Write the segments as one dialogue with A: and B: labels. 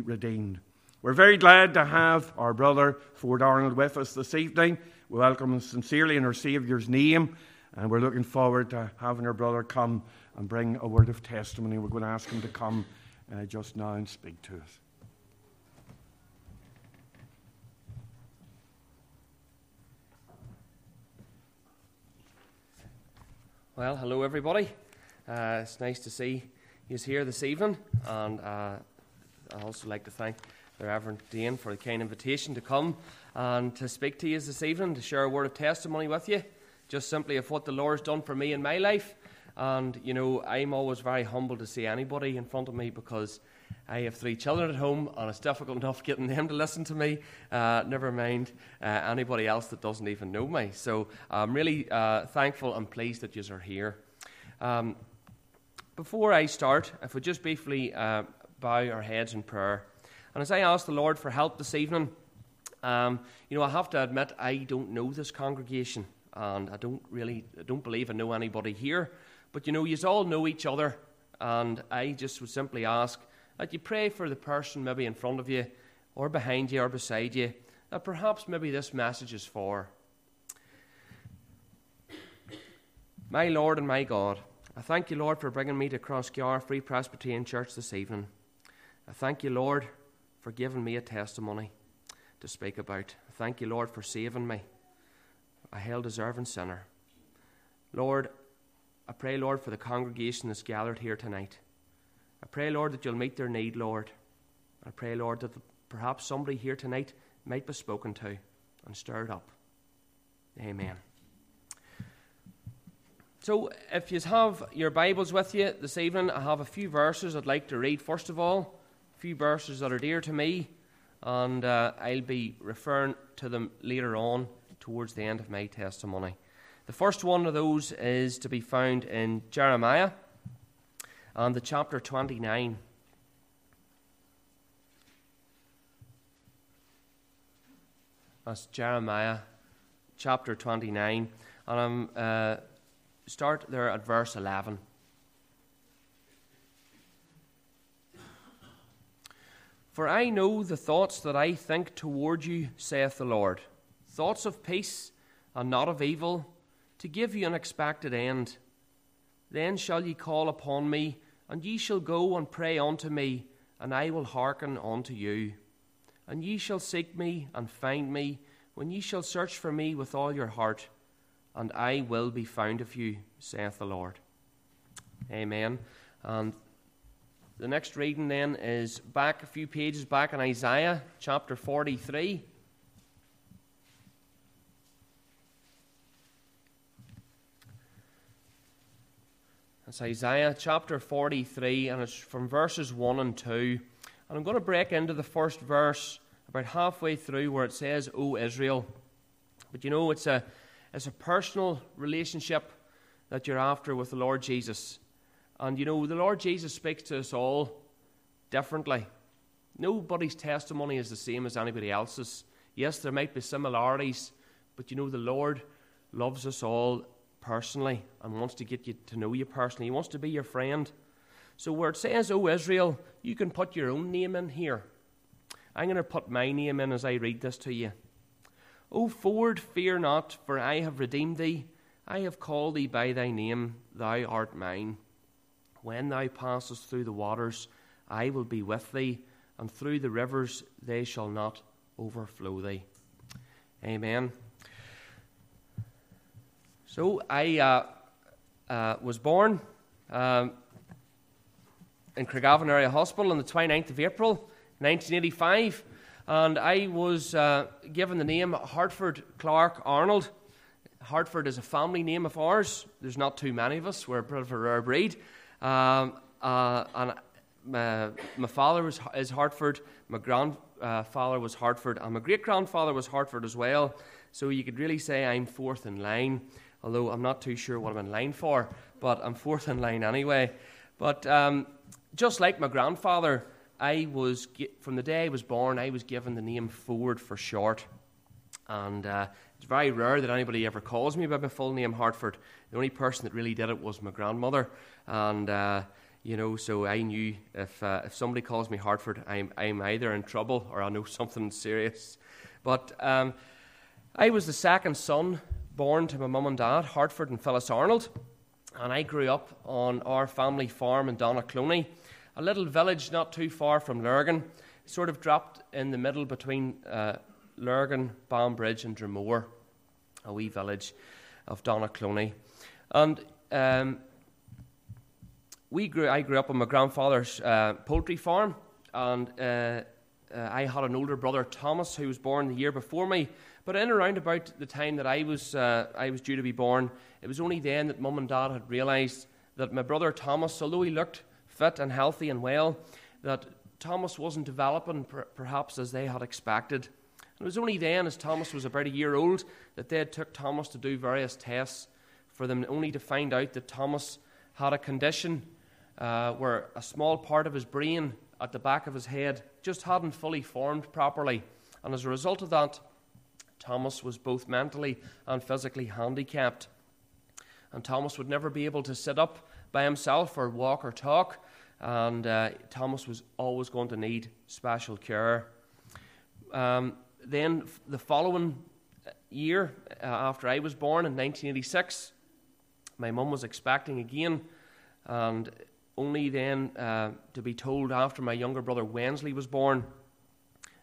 A: redeemed. We're very glad to have our brother Ford Arnold with us this evening. We welcome him sincerely in our Saviour's name, and we're looking forward to having our brother come and bring a word of testimony. We're going to ask him to come uh, just now and speak to us.
B: Well, hello everybody. Uh, it's nice to see you here this evening, and uh, I'd also like to thank the Reverend Dean for the kind invitation to come and to speak to you this evening, to share a word of testimony with you, just simply of what the Lord's done for me in my life. And, you know, I'm always very humble to see anybody in front of me because I have three children at home, and it's difficult enough getting them to listen to me. Uh, never mind uh, anybody else that doesn't even know me. So I'm really uh, thankful and pleased that you are here. Um, before I start, if we just briefly uh, bow our heads in prayer, and as I ask the Lord for help this evening, um, you know, I have to admit I don't know this congregation, and I don't really, I don't believe I know anybody here. But you know, you all know each other, and I just would simply ask that you pray for the person maybe in front of you, or behind you, or beside you, that perhaps maybe this message is for. My Lord and my God, I thank you, Lord, for bringing me to Crossgar Free Presbyterian Church this evening. I thank you, Lord, for giving me a testimony to speak about. I thank you, Lord, for saving me, a hell deserving sinner. Lord, I pray, Lord, for the congregation that's gathered here tonight. I pray, Lord, that you'll meet their need, Lord. I pray, Lord, that perhaps somebody here tonight might be spoken to and stirred up. Amen. So, if you have your Bibles with you this evening, I have a few verses I'd like to read. First of all, few verses that are dear to me, and uh, I'll be referring to them later on towards the end of my testimony. The first one of those is to be found in Jeremiah and the chapter 29. That's Jeremiah chapter 29. And I'm uh, start there at verse 11. For I know the thoughts that I think toward you, saith the Lord thoughts of peace and not of evil, to give you an expected end. Then shall ye call upon me, and ye shall go and pray unto me, and I will hearken unto you. And ye shall seek me and find me, when ye shall search for me with all your heart, and I will be found of you, saith the Lord. Amen. And the next reading then is back a few pages back in Isaiah chapter 43. It's Isaiah chapter 43, and it's from verses 1 and 2. And I'm going to break into the first verse about halfway through where it says, O Israel. But you know, it's a, it's a personal relationship that you're after with the Lord Jesus. And you know, the Lord Jesus speaks to us all differently. Nobody's testimony is the same as anybody else's. Yes, there might be similarities, but you know, the Lord loves us all personally and wants to get you to know you personally. He wants to be your friend. So, where it says, O Israel, you can put your own name in here. I'm going to put my name in as I read this to you. O Ford, fear not, for I have redeemed thee. I have called thee by thy name, thou art mine. When thou passest through the waters, I will be with thee, and through the rivers they shall not overflow thee. Amen. So I uh, uh, was born um, in Craigavon Area Hospital on the 29th of April, 1985, and I was uh, given the name Hartford Clark Arnold. Hartford is a family name of ours. There's not too many of us. We're a bit of a rare breed. Um, uh, and my, my, father was, is Hartford, my grandfather was Hartford, and my great grandfather was Hartford as well. So you could really say I'm fourth in line although I'm not too sure what I'm in line for, but I'm fourth in line anyway. But um, just like my grandfather, I was, from the day I was born, I was given the name Ford for short. And uh, it's very rare that anybody ever calls me by my full name, Hartford. The only person that really did it was my grandmother. And, uh, you know, so I knew if, uh, if somebody calls me Hartford, I'm, I'm either in trouble or I know something serious. But um, I was the second son born to my mum and dad, Hartford and Phyllis Arnold, and I grew up on our family farm in Donaghcloney, a little village not too far from Lurgan, sort of dropped in the middle between uh, Lurgan, Banbridge, and Dromore, a wee village of Donaghcloney. And um, we grew, I grew up on my grandfather's uh, poultry farm, and uh, uh, I had an older brother, Thomas, who was born the year before me. But in around about the time that I was, uh, I was due to be born, it was only then that mum and dad had realised that my brother Thomas, although he looked fit and healthy and well, that Thomas wasn't developing per- perhaps as they had expected. It was only then, as Thomas was about a year old, that they had took Thomas to do various tests for them only to find out that Thomas had a condition uh, where a small part of his brain at the back of his head just hadn't fully formed properly. And as a result of that, Thomas was both mentally and physically handicapped. And Thomas would never be able to sit up by himself or walk or talk. And uh, Thomas was always going to need special care. Um, then, the following year, uh, after I was born in 1986, my mum was expecting again. And only then uh, to be told after my younger brother Wensley was born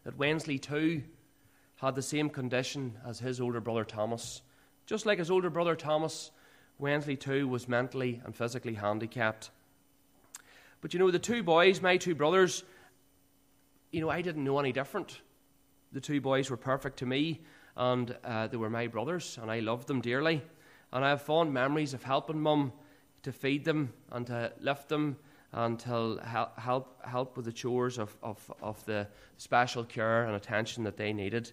B: that Wensley too had the same condition as his older brother Thomas. Just like his older brother Thomas, Wensley too was mentally and physically handicapped. But you know, the two boys, my two brothers, you know, I didn't know any different. The two boys were perfect to me, and uh, they were my brothers, and I loved them dearly. And I have fond memories of helping mum to feed them and to lift them and to help, help with the chores of, of, of the special care and attention that they needed.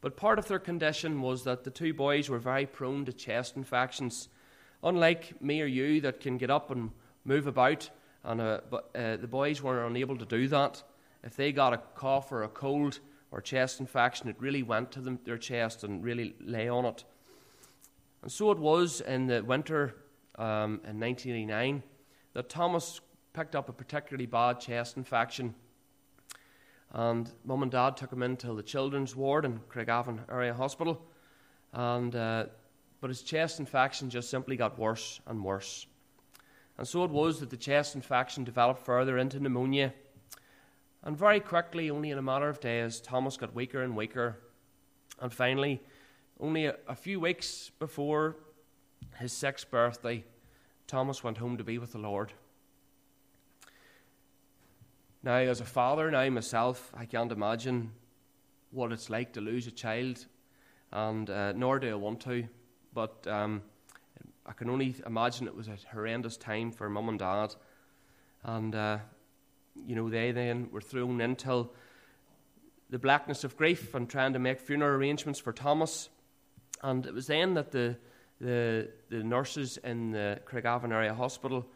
B: But part of their condition was that the two boys were very prone to chest infections. Unlike me or you that can get up and move about, and uh, but, uh, the boys were unable to do that. If they got a cough or a cold or chest infection, it really went to them, their chest and really lay on it. And so it was in the winter um, in 1989 that Thomas picked up a particularly bad chest infection. And mum and dad took him into the children's ward in Craigavon Area Hospital. And, uh, but his chest infection just simply got worse and worse. And so it was that the chest infection developed further into pneumonia. And very quickly, only in a matter of days, Thomas got weaker and weaker. And finally, only a, a few weeks before his sixth birthday, Thomas went home to be with the Lord. Now, as a father, now myself, I can't imagine what it's like to lose a child, and uh, nor do I want to. But um, I can only imagine it was a horrendous time for mum and dad. And, uh, you know, they then were thrown into the blackness of grief and trying to make funeral arrangements for Thomas. And it was then that the the, the nurses in the Craigavon Area Hospital,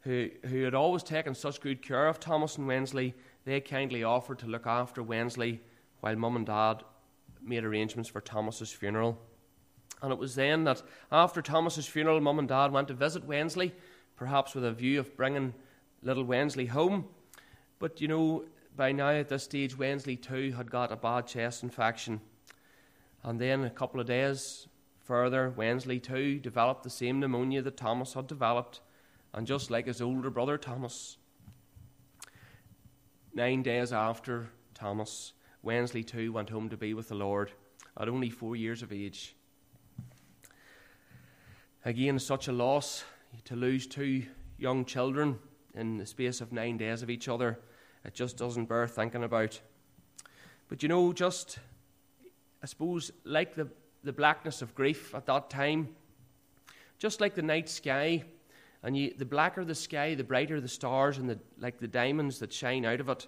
B: who, who had always taken such good care of Thomas and Wensley, they kindly offered to look after Wensley while mum and dad made arrangements for Thomas's funeral. And it was then that after Thomas's funeral, mum and dad went to visit Wensley, perhaps with a view of bringing little Wensley home. But you know, by now at this stage, Wensley too had got a bad chest infection. And then a couple of days Further, Wensley too developed the same pneumonia that Thomas had developed, and just like his older brother Thomas, nine days after Thomas, Wensley too went home to be with the Lord at only four years of age. Again, such a loss to lose two young children in the space of nine days of each other, it just doesn't bear thinking about. But you know, just, I suppose, like the the blackness of grief at that time. Just like the night sky, and you, the blacker the sky, the brighter the stars and the, like the diamonds that shine out of it.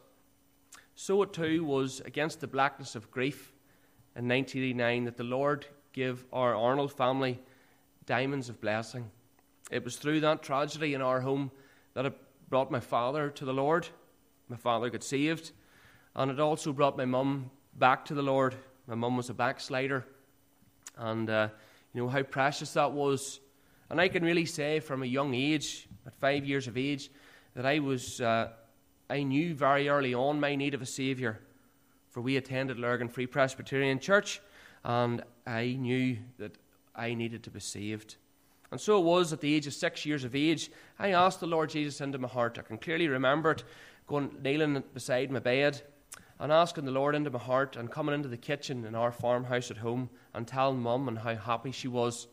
B: So it too was against the blackness of grief in 1989 that the Lord gave our Arnold family diamonds of blessing. It was through that tragedy in our home that it brought my father to the Lord. My father got saved, and it also brought my mum back to the Lord. My mum was a backslider and uh, you know how precious that was And I can really say from a young age, at five years of age, that I was, uh, I knew very early on my need of a Saviour. For we attended Lurgan Free Presbyterian Church, and I knew that I needed to be saved. And so it was at the age of six years of age, I asked the Lord Jesus into my heart. I can clearly remember it, going kneeling beside my bed and asking the Lord into my heart and coming into the kitchen in our farmhouse at home and telling Mum and how happy she was.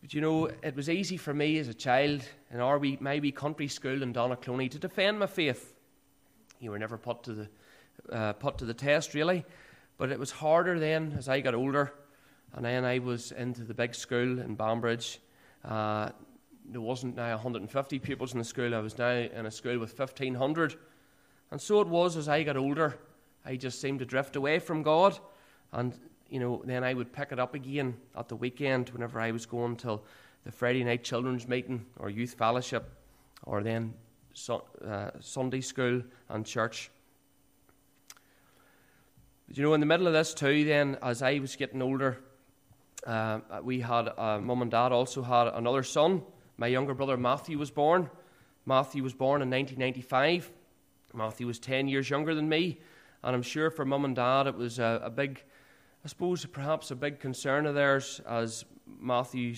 B: But you know, it was easy for me as a child in our wee, my wee country school in Donaghcloney to defend my faith. You were never put to the uh, put to the test, really. But it was harder then as I got older, and then I was into the big school in Banbridge. Uh, there wasn't now 150 pupils in the school. I was now in a school with 1,500. And so it was as I got older. I just seemed to drift away from God. And, you know, then I would pick it up again at the weekend whenever I was going to the Friday night children's meeting or youth fellowship or then uh, Sunday school and church. But, you know, in the middle of this too, then, as I was getting older, uh, we had, uh, mum and dad also had another son. My younger brother Matthew was born. Matthew was born in 1995. Matthew was 10 years younger than me, and I'm sure for mum and dad it was a, a big, I suppose perhaps a big concern of theirs as Matthew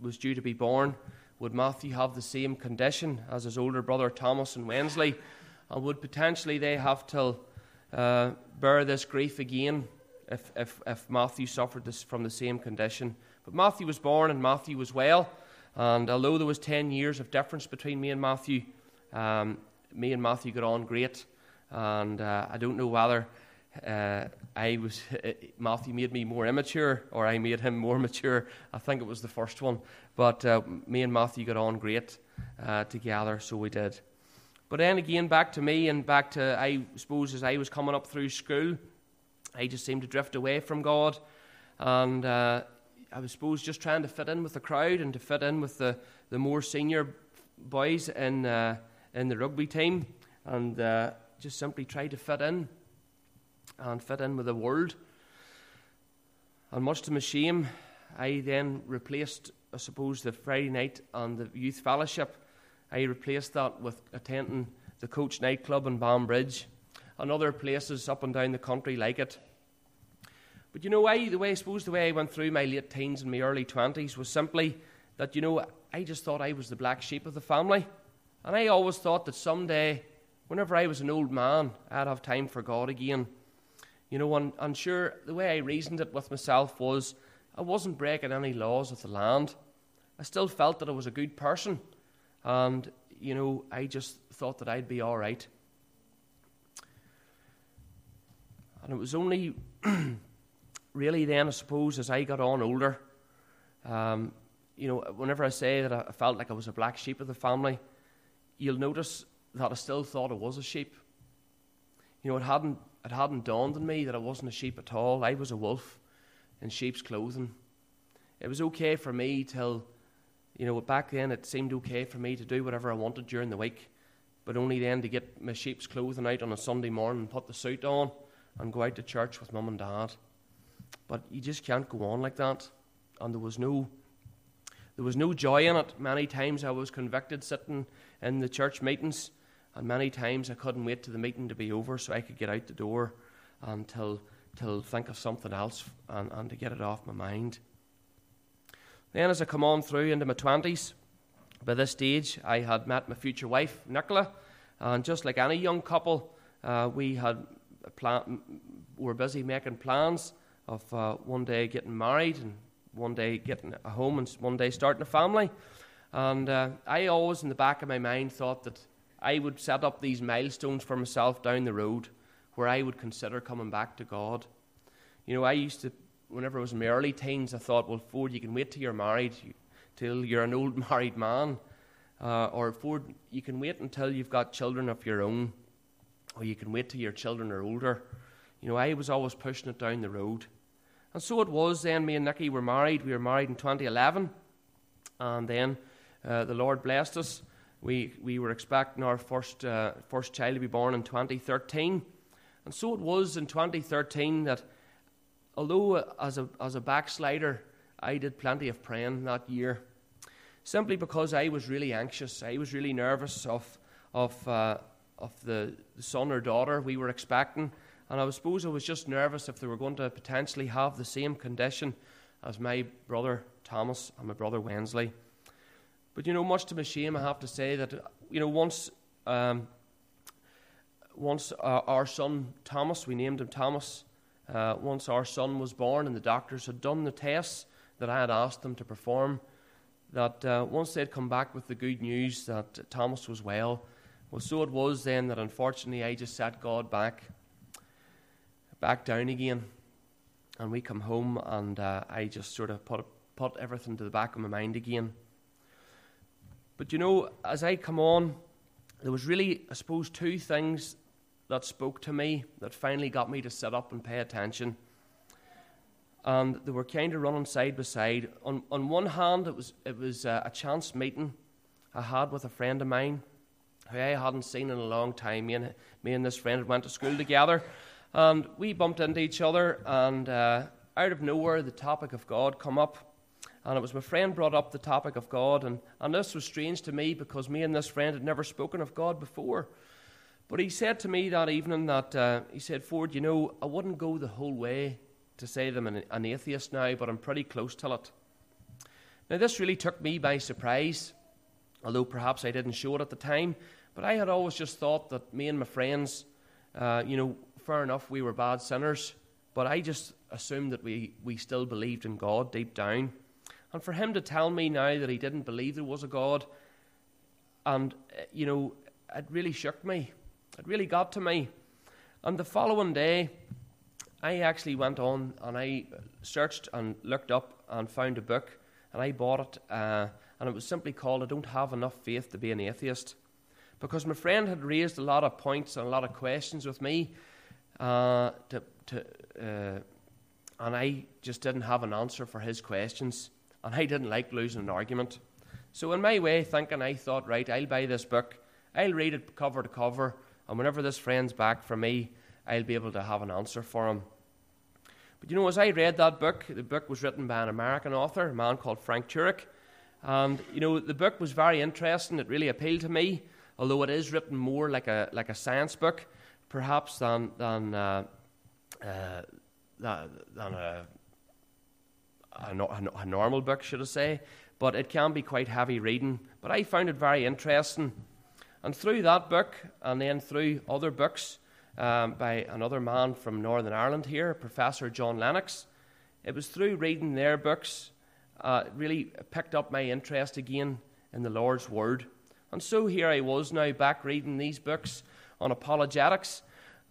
B: was due to be born. Would Matthew have the same condition as his older brother Thomas and Wensley? And would potentially they have to uh, bear this grief again if, if, if Matthew suffered this from the same condition? But Matthew was born and Matthew was well. And although there was 10 years of difference between me and Matthew, um, me and Matthew got on great, and uh, I don't know whether uh, I was Matthew made me more immature or I made him more mature. I think it was the first one, but uh, me and Matthew got on great uh, together, so we did. But then again, back to me and back to I suppose as I was coming up through school, I just seemed to drift away from God, and uh, I was suppose just trying to fit in with the crowd and to fit in with the the more senior boys in uh, in the rugby team and uh, just simply try to fit in and fit in with the world. And much to my shame, I then replaced, I suppose, the Friday night and the youth fellowship. I replaced that with attending the Coach nightclub in Banbridge and other places up and down the country like it. But you know, I, the way I suppose the way I went through my late teens and my early twenties was simply that you know I just thought I was the black sheep of the family. And I always thought that someday, whenever I was an old man, I'd have time for God again. You know, and, and sure, the way I reasoned it with myself was I wasn't breaking any laws of the land. I still felt that I was a good person. And, you know, I just thought that I'd be all right. And it was only really then, I suppose, as I got on older, um, you know, whenever I say that I felt like I was a black sheep of the family, you'll notice that I still thought I was a sheep. You know, it hadn't, it hadn't dawned on me that I wasn't a sheep at all. I was a wolf in sheep's clothing. It was okay for me till, you know, back then it seemed okay for me to do whatever I wanted during the week, but only then to get my sheep's clothing out on a Sunday morning put the suit on and go out to church with mum and dad. But you just can't go on like that. And there was no there was no joy in it. Many times I was convicted sitting in the church meetings, and many times I couldn't wait to the meeting to be over so I could get out the door until till think of something else and, and to get it off my mind. Then, as I come on through into my twenties, by this stage I had met my future wife, Nicola, and just like any young couple, uh, we had plan- were busy making plans of uh, one day getting married and one day getting a home and one day starting a family. And uh, I always, in the back of my mind, thought that I would set up these milestones for myself down the road where I would consider coming back to God. You know, I used to, whenever I was in my early teens, I thought, well, Ford, you can wait till you're married, till you're an old married man. Uh, or Ford, you can wait until you've got children of your own. Or you can wait till your children are older. You know, I was always pushing it down the road. And so it was then, me and Nikki were married. We were married in 2011. And then uh, the Lord blessed us. We, we were expecting our first, uh, first child to be born in 2013. And so it was in 2013 that, although uh, as a, as a backslider, I did plenty of praying that year, simply because I was really anxious. I was really nervous of, of, uh, of the son or daughter we were expecting. And I suppose I was just nervous if they were going to potentially have the same condition as my brother Thomas and my brother Wensley. But you know, much to my shame, I have to say that you know once um, once our, our, son Thomas, we named him Thomas. Uh, once our son was born, and the doctors had done the tests that I had asked them to perform, that uh, once they'd come back with the good news that Thomas was well, well, so it was then that unfortunately I just set God back, back down again, and we come home, and uh, I just sort of put put everything to the back of my mind again. But you know, as I come on, there was really, I suppose, two things that spoke to me that finally got me to sit up and pay attention. And they were kind of running side by side. On, on one hand, it was, it was uh, a chance meeting I had with a friend of mine who I hadn't seen in a long time. Me and, me and this friend had went to school together. And we bumped into each other, and uh, out of nowhere, the topic of God come up. And it was my friend brought up the topic of God, and, and this was strange to me because me and this friend had never spoken of God before. But he said to me that evening that, uh, he said, Ford, you know, I wouldn't go the whole way to say them an, an atheist now, but I'm pretty close to it. Now, this really took me by surprise, although perhaps I didn't show it at the time. But I had always just thought that me and my friends, uh, you know, fair enough, we were bad sinners, but I just assumed that we, we still believed in God deep down. And for him to tell me now that he didn't believe there was a God, and, uh, you know, it really shook me. It really got to me. And the following day, I actually went on and I searched and looked up and found a book, and I bought it, uh, and it was simply called I Don't Have Enough Faith to Be an Atheist. Because my friend had raised a lot of points and a lot of questions with me, uh, to, to, uh, and I just didn't have an answer for his questions, and I didn't like losing an argument. So, in my way thinking, I thought, right, I'll buy this book, I'll read it cover to cover, and whenever this friend's back from me, I'll be able to have an answer for him. But you know, as I read that book, the book was written by an American author, a man called Frank Turek. And, you know, the book was very interesting. It really appealed to me, although it is written more like a, like a science book, perhaps, than, than, uh, uh, than a, a, a, normal book, should I say. But it can be quite heavy reading. But I found it very interesting. And through that book, and then through other books um, by another man from Northern Ireland here, Professor John Lennox, it was through reading their books uh, really picked up my interest again in the Lord's Word. And so here I was now back reading these books on apologetics,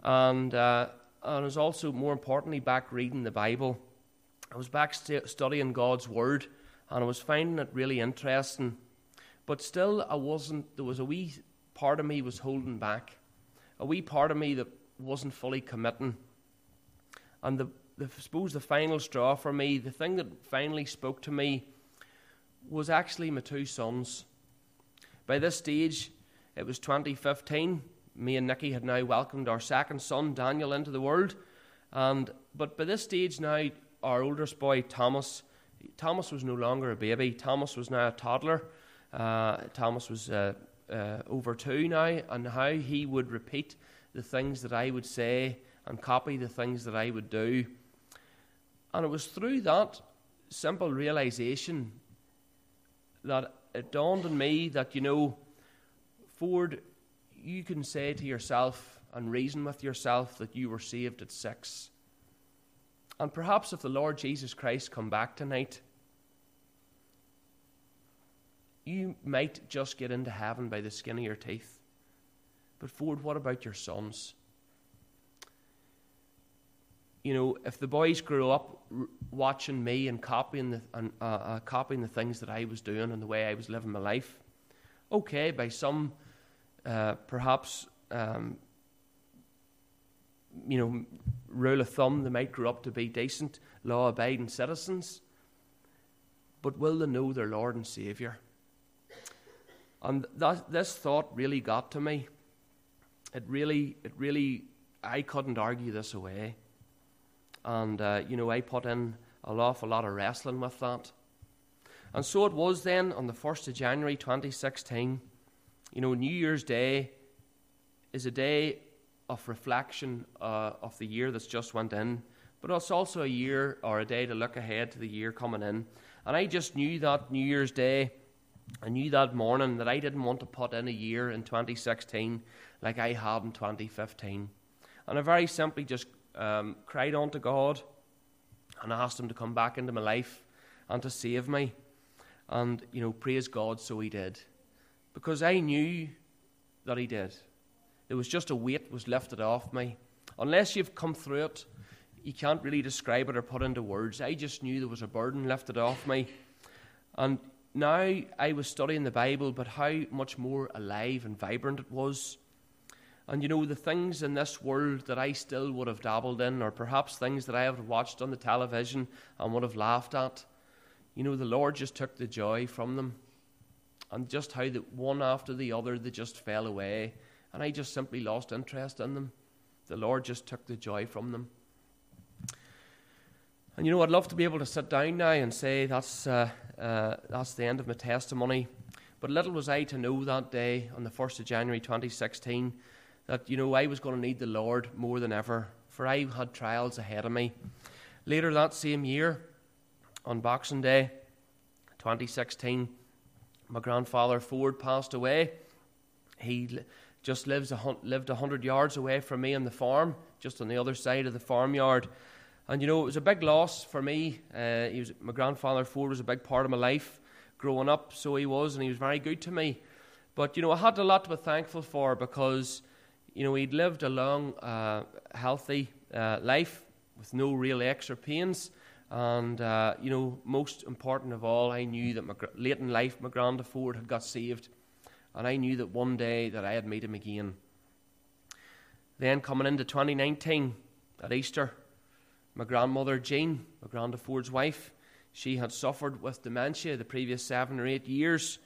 B: and, uh, and was also, more importantly, back reading the Bible. I was back st- studying God's Word, and I was finding it really interesting. But still, I wasn't, there was a wee part of me was holding back, a wee part of me that wasn't fully committing. And the, the, I suppose the final straw for me, the thing that finally spoke to me, was actually my two sons. By this stage, it was 2015. Me and Nikki had now welcomed our second son, Daniel, into the world. And, but by this stage now, our oldest boy, Thomas, Thomas was no longer a baby. Thomas was now a toddler. Uh, Thomas was uh, uh, over two now, and how he would repeat the things that I would say and copy the things that I would do. And it was through that simple realization that it dawned on me that, you know, Ford, you can say to yourself and reason with yourself that you were saved at six. And perhaps if the Lord Jesus Christ come back tonight, you might just get into heaven by the skin of your teeth. But, Ford, what about your sons? You know, if the boys grew up watching me and copying the, and, uh, uh, copying the things that I was doing and the way I was living my life, okay, by some uh, perhaps, um, you know, rule of thumb, they might grow up to be decent, law abiding citizens. But will they know their Lord and Saviour? And that, this thought really got to me. It really, it really, I couldn't argue this away. And, uh, you know, I put in an awful lot of wrestling with that. And so it was then on the 1st of January 2016. You know, New Year's Day is a day of reflection uh, of the year that's just went in, but it's also a year or a day to look ahead to the year coming in. And I just knew that New Year's Day, I knew that morning that I didn't want to put in a year in 2016 like I had in 2015. And I very simply just um, cried on to God and asked Him to come back into my life and to save me. And, you know, praise God, so He did. Because I knew that He did. There was just a weight was lifted off me. Unless you've come through it, you can't really describe it or put into words. I just knew there was a burden lifted off me. And now I was studying the Bible, but how much more alive and vibrant it was. And you know, the things in this world that I still would have dabbled in, or perhaps things that I have watched on the television and would have laughed at, you know, the Lord just took the joy from them. And just how that one after the other they just fell away. And I just simply lost interest in them. The Lord just took the joy from them. And you know, I'd love to be able to sit down now and say that's, uh, uh, that's the end of my testimony. But little was I to know that day, on the 1st of January 2016, that, you know, I was going to need the Lord more than ever, for I had trials ahead of me. Later that same year, on Boxing Day 2016, my grandfather Ford passed away. He just lives a, lived 100 yards away from me on the farm, just on the other side of the farmyard. And you know, it was a big loss for me. Uh, was, my grandfather Ford was a big part of my life growing up, so he was, and he was very good to me. But you know, I had a lot to be thankful for because you know, he'd lived a long, uh, healthy uh, life with no real extra pains. And, uh, you know, most important of all, I knew that my, late in life, my granda Ford had got saved. And I knew that one day that I had made him again. Then coming into 2019, at Easter, my grandmother Jean, my granda Ford's wife, she had suffered with dementia the previous seven or eight years.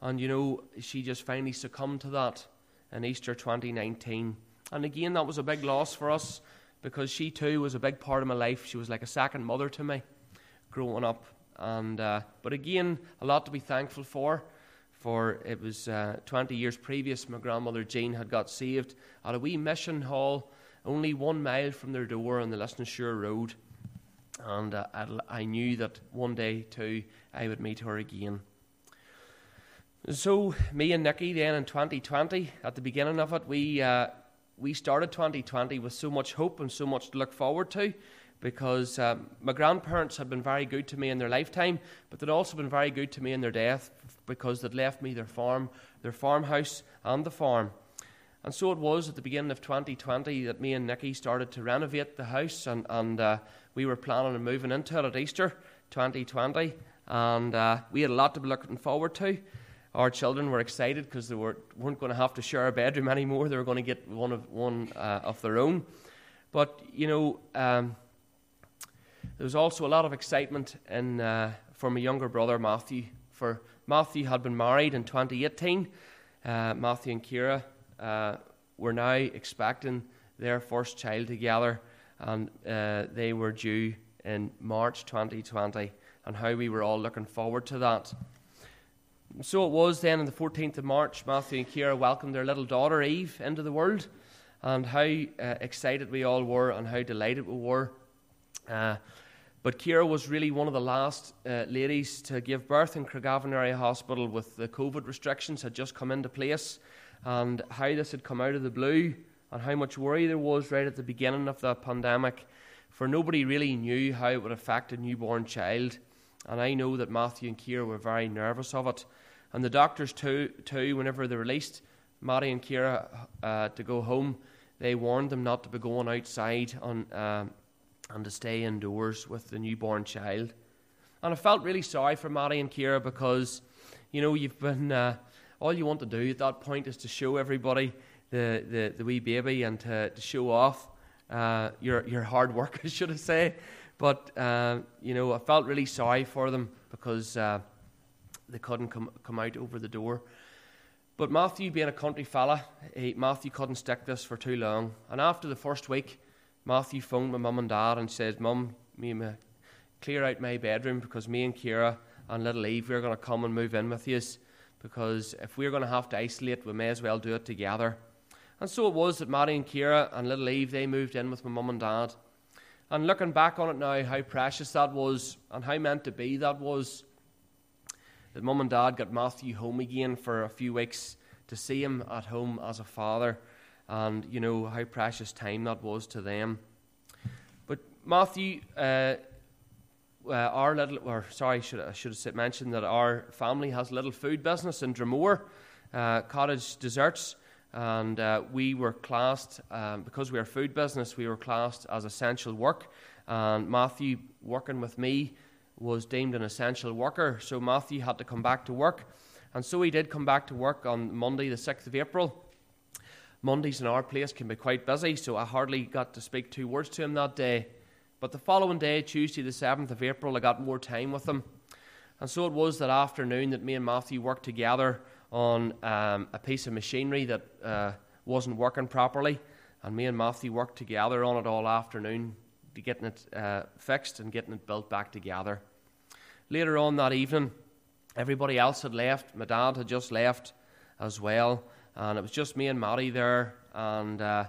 B: And, you know, she just finally succumbed to that in Easter 2019. And again, that was a big loss for us because she too was a big part of my life. She was like a second mother to me growing up. And uh, but again, a lot to be thankful for. For it was uh, 20 years previous, my grandmother Jean had got saved at a wee mission hall, only one mile from their door on the Listonshire Road. And uh, I knew that one day too I would meet her again. So, me and Nikki then in 2020, at the beginning of it, we, uh, we started 2020 with so much hope and so much to look forward to because um, my grandparents had been very good to me in their lifetime, but they'd also been very good to me in their death because they'd left me their farm, their farmhouse, and the farm. And so it was at the beginning of 2020 that me and Nikki started to renovate the house, and, and uh, we were planning on moving into it at Easter 2020. And uh, we had a lot to be looking forward to our children were excited because they were, weren't going to have to share a bedroom anymore. They were going to get one of, one, uh, of their own. But, you know, um, there was also a lot of excitement in, uh, for my younger brother, Matthew. For Matthew had been married in 2018. Uh, Matthew and Kira uh, were now expecting their first child together, and uh, they were due in March 2020, and how we were all looking forward to that. So it was then on the 14th of March, Matthew and Kira welcomed their little daughter Eve into the world, and how uh, excited we all were and how delighted we were. Uh, but Kira was really one of the last uh, ladies to give birth in Craigavon Area Hospital with the COVID restrictions had just come into place, and how this had come out of the blue, and how much worry there was right at the beginning of the pandemic, for nobody really knew how it would affect a newborn child. And I know that Matthew and Kira were very nervous of it. And the doctors, too, too whenever they released Matty and Kira uh, to go home, they warned them not to be going outside on, uh, and to stay indoors with the newborn child. And I felt really sorry for Matty and Kira because, you know, you've been, uh, all you want to do at that point is to show everybody the, the, the wee baby and to, to show off uh, your, your hard work, I should I say. But, uh, you know, I felt really sorry for them because uh, they couldn't come, come out over the door. But Matthew, being a country fella, he, Matthew couldn't stick this for too long. And after the first week, Matthew phoned my mum and dad and said, Mum, me and my clear out my bedroom because me and Kira and little Eve, we're going to come and move in with you because if we're going to have to isolate, we may as well do it together. And so it was that Matty and Kira and little Eve, they moved in with my mum and dad. And looking back on it now, how precious that was and how meant to be that was. Mum and dad got Matthew home again for a few weeks to see him at home as a father. And you know how precious time that was to them. But Matthew, uh, uh, our little, or sorry, should, I should have mentioned that our family has a little food business in Dromore, uh, cottage desserts. And uh, we were classed, um, because we are food business, we were classed as essential work. And Matthew, working with me, was deemed an essential worker. So Matthew had to come back to work. And so he did come back to work on Monday, the 6th of April. Mondays in our place can be quite busy, so I hardly got to speak two words to him that day. But the following day, Tuesday, the 7th of April, I got more time with him. And so it was that afternoon that me and Matthew worked together on um, a piece of machinery that uh, wasn't working properly. And me and Matthew worked together on it all afternoon getting it uh, fixed and getting it built back together. Later on that evening, everybody else had left. My dad had just left as well. And it was just me and Matty there. And uh,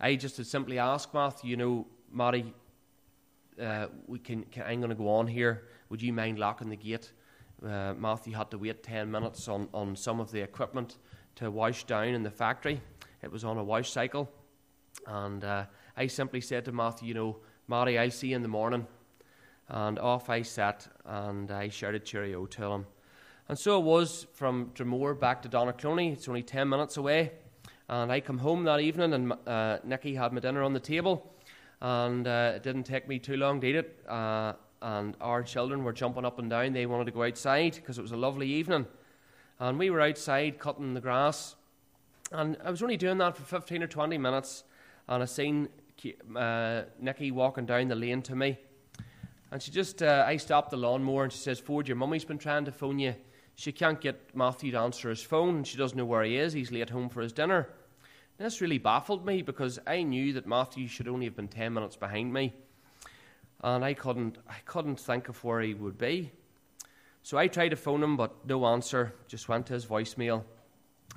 B: I just had simply asked Matthew, you know, Matty, uh, we can, can I'm going to go on here. Would you mind locking the gate? uh, Matthew had to wait 10 minutes on, on some of the equipment to wash down in the factory. It was on a wash cycle. And uh, I simply said to Matthew, you know, Matty, I'll see you in the morning. And off I set, and I shouted cheerio to him. And so it was from Dromore back to Donaghcloney. It's only 10 minutes away. And I come home that evening and uh, Nikki had my dinner on the table. And uh, it didn't take me too long to eat it. Uh, and our children were jumping up and down. They wanted to go outside because it was a lovely evening. And we were outside cutting the grass. And I was only doing that for 15 or 20 minutes. And I seen uh, Nikki walking down the lane to me. And she just, uh, I stopped the lawnmower and she says, Ford, your mummy's been trying to phone you. She can't get Matthew to answer his phone. And she doesn't know where he is. He's late home for his dinner. And this really baffled me because I knew that Matthew should only have been 10 minutes behind me and I couldn't, I couldn't think of where he would be. So I tried to phone him, but no answer. Just went to his voicemail,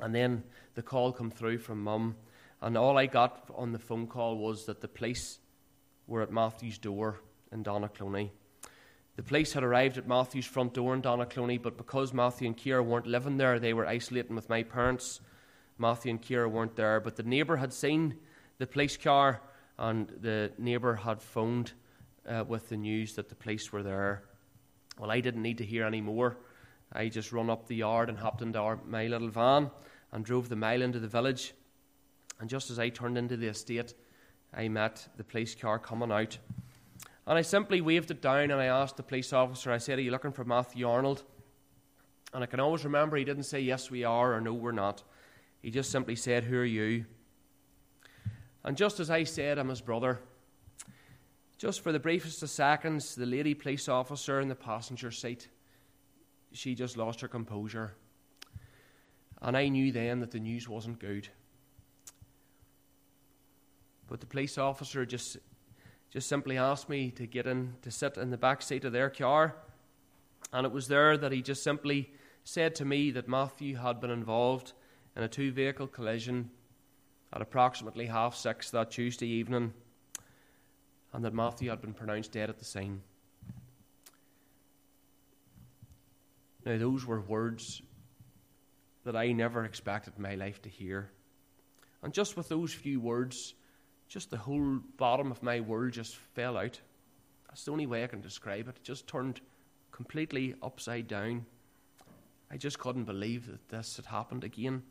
B: and then the call come through from mum, and all I got on the phone call was that the police were at Matthew's door in Donaghcloney. The police had arrived at Matthew's front door in Donaghcloney, but because Matthew and Kira weren't living there, they were isolating with my parents. Matthew and Kira weren't there, but the neighbour had seen the police car, and the neighbour had phoned uh, with the news that the police were there. Well, I didn't need to hear any more. I just run up the yard and hopped into our, my little van and drove the mile into the village. And just as I turned into the estate, I met the police car coming out. And I simply waved it down and I asked the police officer, I said, Are you looking for Matthew Arnold? And I can always remember he didn't say, Yes, we are, or No, we're not. He just simply said, Who are you? And just as I said, I'm his brother, just for the briefest of seconds, the lady police officer in the passenger seat, she just lost her composure. And I knew then that the news wasn't good. But the police officer just, just simply asked me to get in, to sit in the back seat of their car. And it was there that he just simply said to me that Matthew had been involved in a two vehicle collision at approximately half six that Tuesday evening and that Matthew had been pronounced dead at the scene. Now, those were words that I never expected my life to hear. And just with those few words, just the whole bottom of my world just fell out. That's the only way I can describe it. It just turned completely upside down. I just couldn't believe that this had happened again.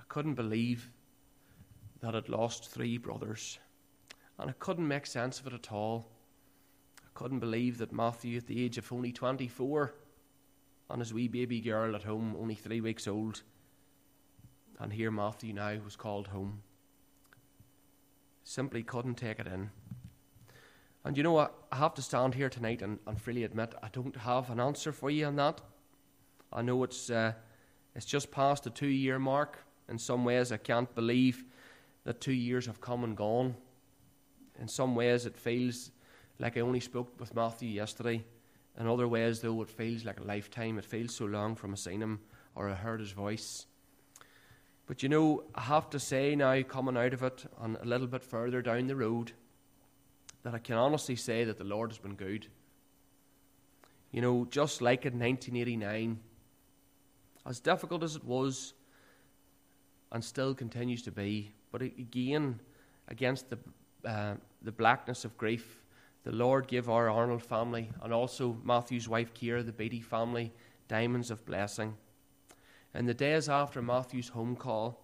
B: I couldn't believe that I'd lost three brothers. And I couldn't make sense of it at all. I couldn't believe that Matthew, at the age of only 24, and his wee baby girl at home, only three weeks old, and here Matthew now was called home. Simply couldn't take it in. And you know what? I have to stand here tonight and, and freely admit I don't have an answer for you on that. I know it's, uh, it's just past the two year mark. In some ways, I can't believe that two years have come and gone in some ways, it feels like I only spoke with Matthew yesterday. In other ways, though, it feels like a lifetime. It feels so long from I seen him or I heard his voice. But you know, I have to say now, coming out of it and a little bit further down the road, that I can honestly say that the Lord has been good. You know, just like in 1989, as difficult as it was, and still continues to be, but again, against the, uh, the blackness of grief, the Lord gave our Arnold family and also Matthew's wife Kira, the Beatty family, diamonds of blessing. In the days after Matthew's home call,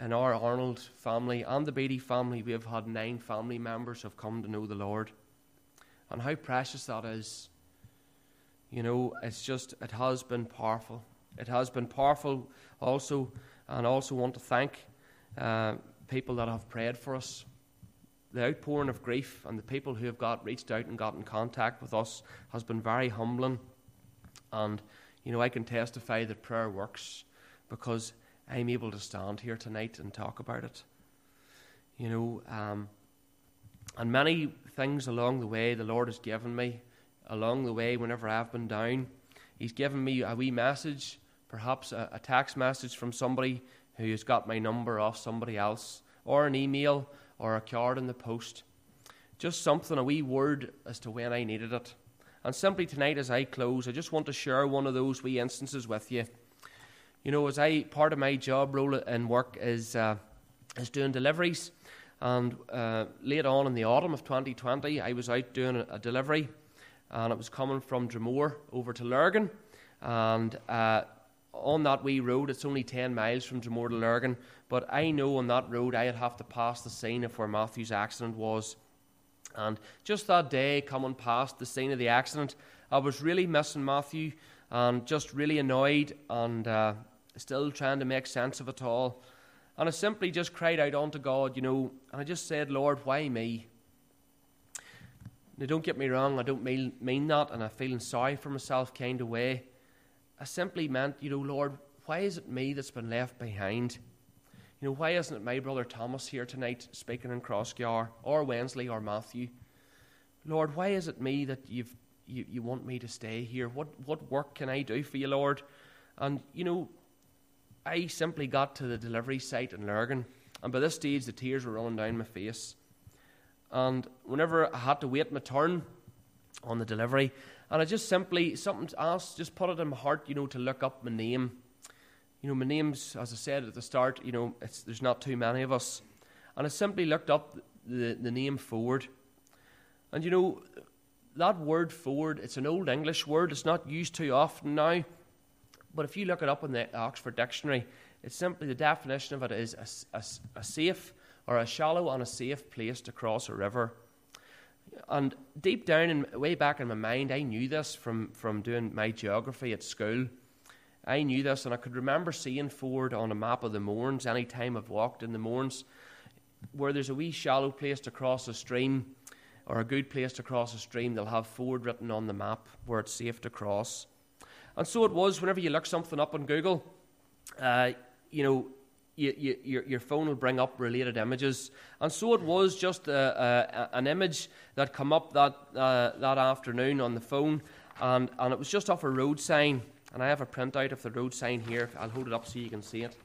B: in our Arnold family and the Beatty family, we have had nine family members have come to know the Lord. And how precious that is. You know, it's just, it has been powerful. It has been powerful also, and also want to thank uh, people that have prayed for us. The outpouring of grief and the people who have got reached out and got in contact with us has been very humbling. And, you know, I can testify that prayer works because I'm able to stand here tonight and talk about it. You know, um, and many things along the way the Lord has given me, along the way, whenever I've been down. He's given me a wee message, perhaps a, a text message from somebody who has got my number off somebody else, or an email, or a card in the post. Just something, a wee word as to when I needed it. And simply tonight, as I close, I just want to share one of those wee instances with you. You know, as I part of my job role in work is uh, is doing deliveries, and uh, late on in the autumn of 2020, I was out doing a, delivery, and it was coming from Dromore over to Lurgan, and uh, on that wee road, it's only 10 miles from Dromore to Lurgan, but I know on that road I'd have to pass the scene of where Matthew's accident was. And just that day, coming past the scene of the accident, I was really missing Matthew and just really annoyed and uh, still trying to make sense of it all. And I simply just cried out unto God, you know, and I just said, Lord, why me? Now, don't get me wrong, I don't mean, mean that, and I'm feeling sorry for myself kind of way. I simply meant, you know, Lord, why is it me that's been left behind? You know, why isn't it my brother Thomas here tonight speaking in Crossgar, or Wensley, or Matthew? Lord, why is it me that you've, you, you want me to stay here? What, what work can I do for you, Lord? And, you know, I simply got to the delivery site in Lurgan, and by this stage the tears were running down my face. And whenever I had to wait my turn on the delivery, and I just simply, something asked, just put it in my heart, you know, to look up my name. You know, my name's, as I said at the start, you know, there's not too many of us. And I simply looked up the, the name Ford. And you know, that word Ford, it's an old English word, it's not used too often now. But if you look it up in the Oxford Dictionary, it's simply the definition of it is a, a, a safe or a shallow and a safe place to cross a river. And deep down, and way back in my mind, I knew this from, from doing my geography at school. I knew this, and I could remember seeing Ford on a map of the Mournes any time I've walked in the Mournes, where there's a wee shallow place to cross a stream, or a good place to cross a stream, they'll have Ford written on the map where it's safe to cross. And so it was whenever you look something up on Google, uh, you know, you, you, your, your phone will bring up related images. And so it was just a, a, an image that come up that, uh, that afternoon on the phone, and, and it was just off a road sign. And I have a printout of the road sign here. I'll hold it up so you can see it.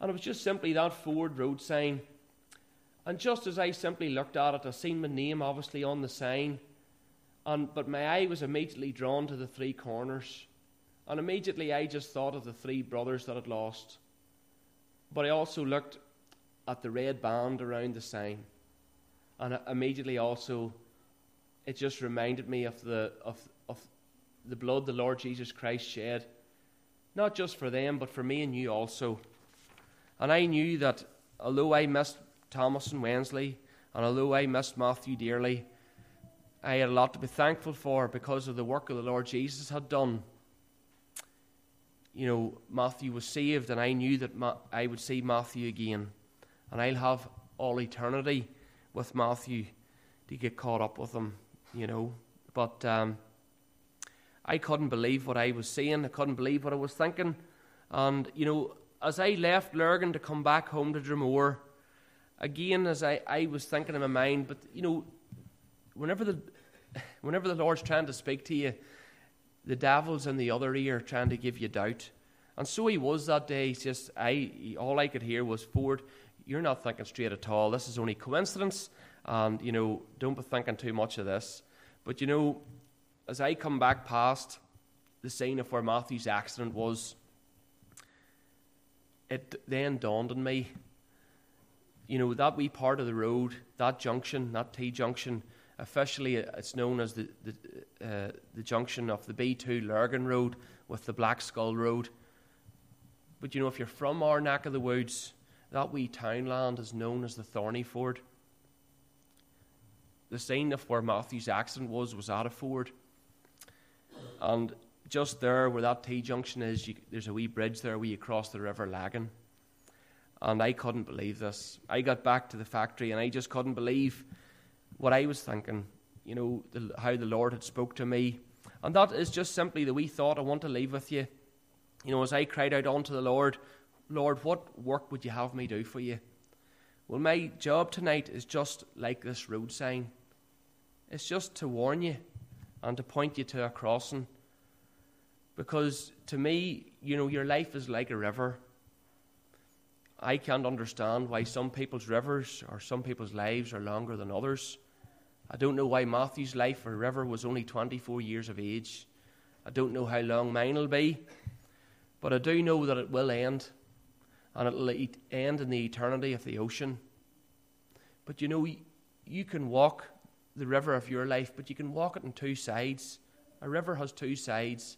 B: And it was just simply that Ford road sign. And just as I simply looked at it, I seen my name obviously on the sign. And, but my eye was immediately drawn to the three corners. And immediately I just thought of the three brothers that had lost. But I also looked at the red band around the sign. And immediately also, it just reminded me of the, of, the blood the Lord Jesus Christ shed. Not just for them, but for me and you also. And I knew that although I missed Thomas and Wensley, and although I missed Matthew dearly, I had a lot to be thankful for because of the work of the Lord Jesus had done you know, Matthew was saved, and I knew that Ma- I would see Matthew again. And I'll have all eternity with Matthew to get caught up with him, you know. But um, I couldn't believe what I was seeing, I couldn't believe what I was thinking. And, you know, as I left Lurgan to come back home to Dromore, again, as I, I was thinking in my mind, but, you know, whenever the, whenever the Lord's trying to speak to you, the devil's in the other ear trying to give you doubt. And so he was that day. He's just, I, all I could hear was, Ford, you're not thinking straight at all. This is only coincidence. And, you know, don't be thinking too much of this. But, you know, as I come back past the scene of where Matthew's accident was, it then dawned on me, you know, that wee part of the road, that junction, that T junction, officially it's known as the, the, uh, the junction of the B2 Lurgan Road with the Black Skull Road. But you know, if you're from our neck of the woods, that wee townland is known as the Thorny Ford. The scene of where Matthew's accident was was at a ford. And just there where that T junction is, you, there's a wee bridge there where you cross the River Lagan. And I couldn't believe this. I got back to the factory and I just couldn't believe what I was thinking. You know, the, how the Lord had spoke to me. And that is just simply the wee thought I want to leave with you. You know, as I cried out unto the Lord, Lord, what work would you have me do for you? Well, my job tonight is just like this road sign. It's just to warn you and to point you to a crossing because to me, you know, your life is like a river. I can't understand why some people's rivers or some people's lives are longer than others. I don't know why Matthew's life or river was only 24 years of age. I don't know how long mine will be. But I do know that it will end. And it will end in the eternity of the ocean. But you know, you can walk the river of your life, but you can walk it on two sides. A river has two sides.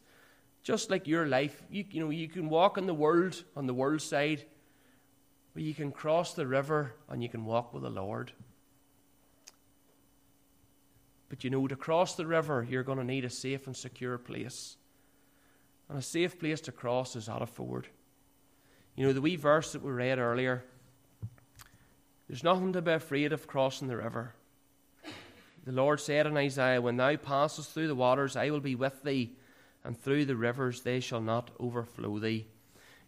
B: Just like your life, you, you know, you can walk in the world on the world side, but you can cross the river and you can walk with the Lord. But you know, to cross the river, you're going to need a safe and secure place. And a safe place to cross is at a ford. You know, the wee verse that we read earlier there's nothing to be afraid of crossing the river. The Lord said in Isaiah, When thou passest through the waters, I will be with thee, and through the rivers they shall not overflow thee.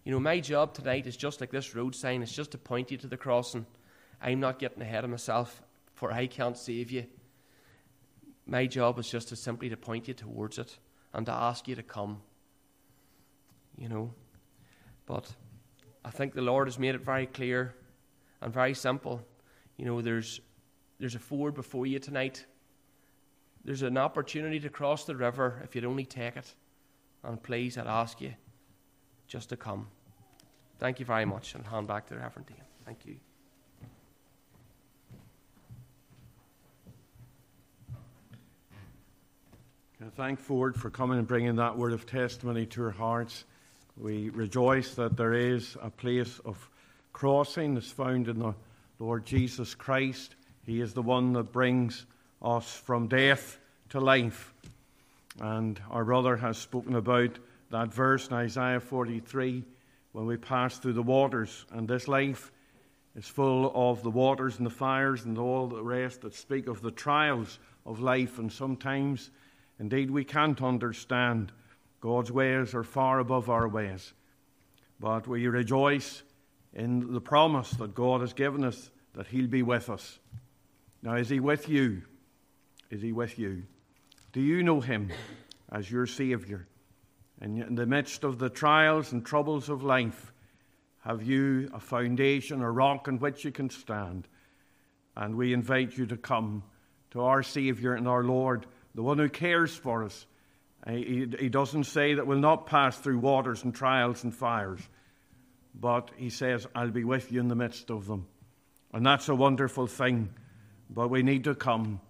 B: You know, my job tonight is just like this road sign, it's just to point you to the crossing. I'm not getting ahead of myself, for I can't save you. My job is just to simply to point you towards it and to ask you to come. You know. But I think the Lord has made it very clear and very simple. You know, there's there's a ford before you tonight. There's an opportunity to cross the river if you'd only take it. And please, I'd ask you just to come. Thank you very much, and hand back to the Reverend Dean. Thank you.
A: Can I thank Ford for coming and bringing that word of testimony to our hearts. We rejoice that there is a place of crossing that's found in the Lord Jesus Christ. He is the one that brings us from death to life. And our brother has spoken about that verse in Isaiah 43 when we pass through the waters. And this life is full of the waters and the fires and all the rest that speak of the trials of life. And sometimes, indeed, we can't understand. God's ways are far above our ways. But we rejoice in the promise that God has given us that He'll be with us. Now, is He with you? Is He with you? Do you know Him as your Saviour? And in the midst of the trials and troubles of life, have you a foundation, a rock on which you can stand? And we invite you to come to our Saviour and our Lord, the one who cares for us. He, he doesn't say that we'll not pass through waters and trials and fires, but He says, I'll be with you in the midst of them. And that's a wonderful thing. But we need to come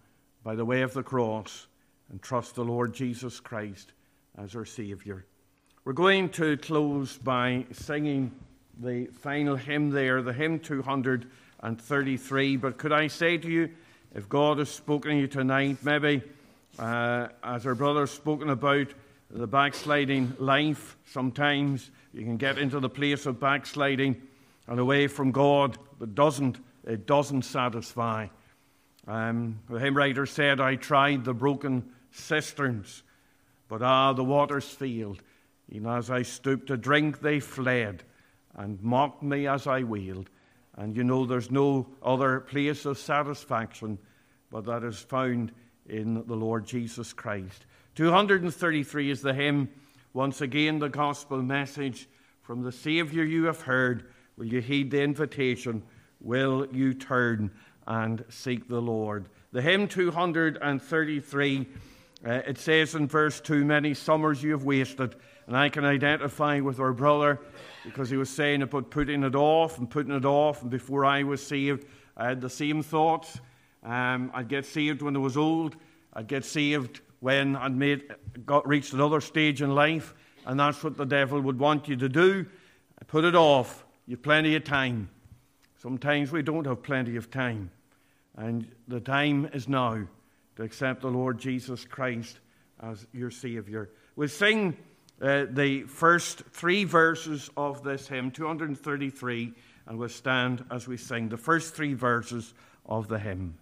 A: by the way of the cross and trust the Lord Jesus Christ as our Saviour. We're going to close by singing the final hymn there, the hymn 233. But could I say to you, if God has spoken to you tonight, maybe uh, as our brother's spoken about the backsliding life, sometimes you can get into the place of backsliding and away from God, but doesn't it doesn't satisfy. Um, the hymn writer said, I tried the broken cisterns, but ah, the waters failed. Even as I stooped to drink, they fled and mocked me as I wailed. And you know, there's no other place of satisfaction but that is found in the Lord Jesus Christ. 233 is the hymn. Once again, the gospel message from the Saviour you have heard. Will you heed the invitation? Will you turn and seek the Lord? The hymn 233, uh, it says in verse 2 Many summers you have wasted. And I can identify with our brother because he was saying about putting it off and putting it off. And before I was saved, I had the same thoughts. Um, I'd get saved when I was old. I'd get saved when I'd made, got, reached another stage in life. And that's what the devil would want you to do. Put it off. You've plenty of time. Sometimes we don't have plenty of time. And the time is now to accept the Lord Jesus Christ as your Savior. We'll sing uh, the first three verses of this hymn, 233, and we'll stand as we sing the first three verses of the hymn.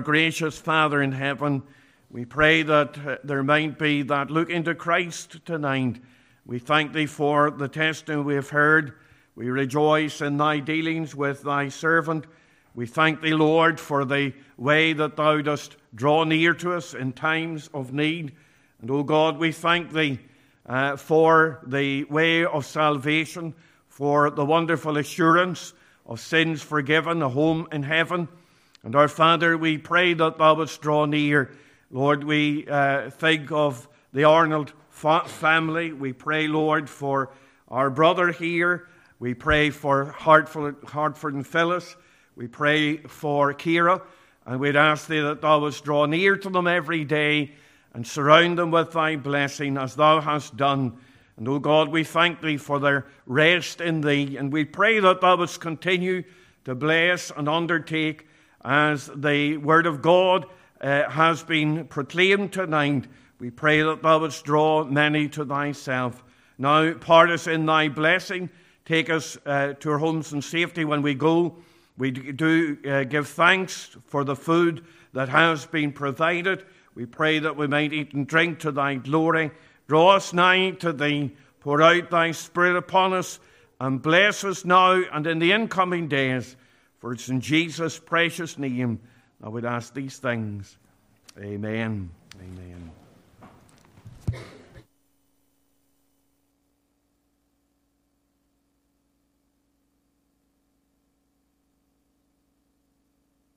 A: Our gracious Father in heaven, we pray that uh, there might be that look into Christ tonight. We thank Thee for the testimony we have heard. We rejoice in Thy dealings with Thy servant. We thank Thee, Lord, for the way that Thou dost draw near to us in times of need. And, O God, we thank Thee uh, for the way of salvation, for the wonderful assurance of sins forgiven, a home in heaven. And our Father, we pray that thou wouldst draw near. Lord, we uh, think of the Arnold fa- family. We pray, Lord, for our brother here. We pray for Hartford, Hartford and Phyllis. We pray for Kira. And we'd ask thee that thou wouldst draw near to them every day and surround them with thy blessing as thou hast done. And, O God, we thank thee for their rest in thee. And we pray that thou wouldst continue to bless and undertake as the word of God uh, has been proclaimed tonight, we pray that thou wouldst draw many to thyself. Now, part us in thy blessing. Take us uh, to our homes in safety when we go. We do uh, give thanks for the food that has been provided. We pray that we might eat and drink to thy glory. Draw us nigh to thee. Pour out thy Spirit upon us and bless us now and in the incoming days. For it's in Jesus' precious name I would ask these things. Amen. Amen.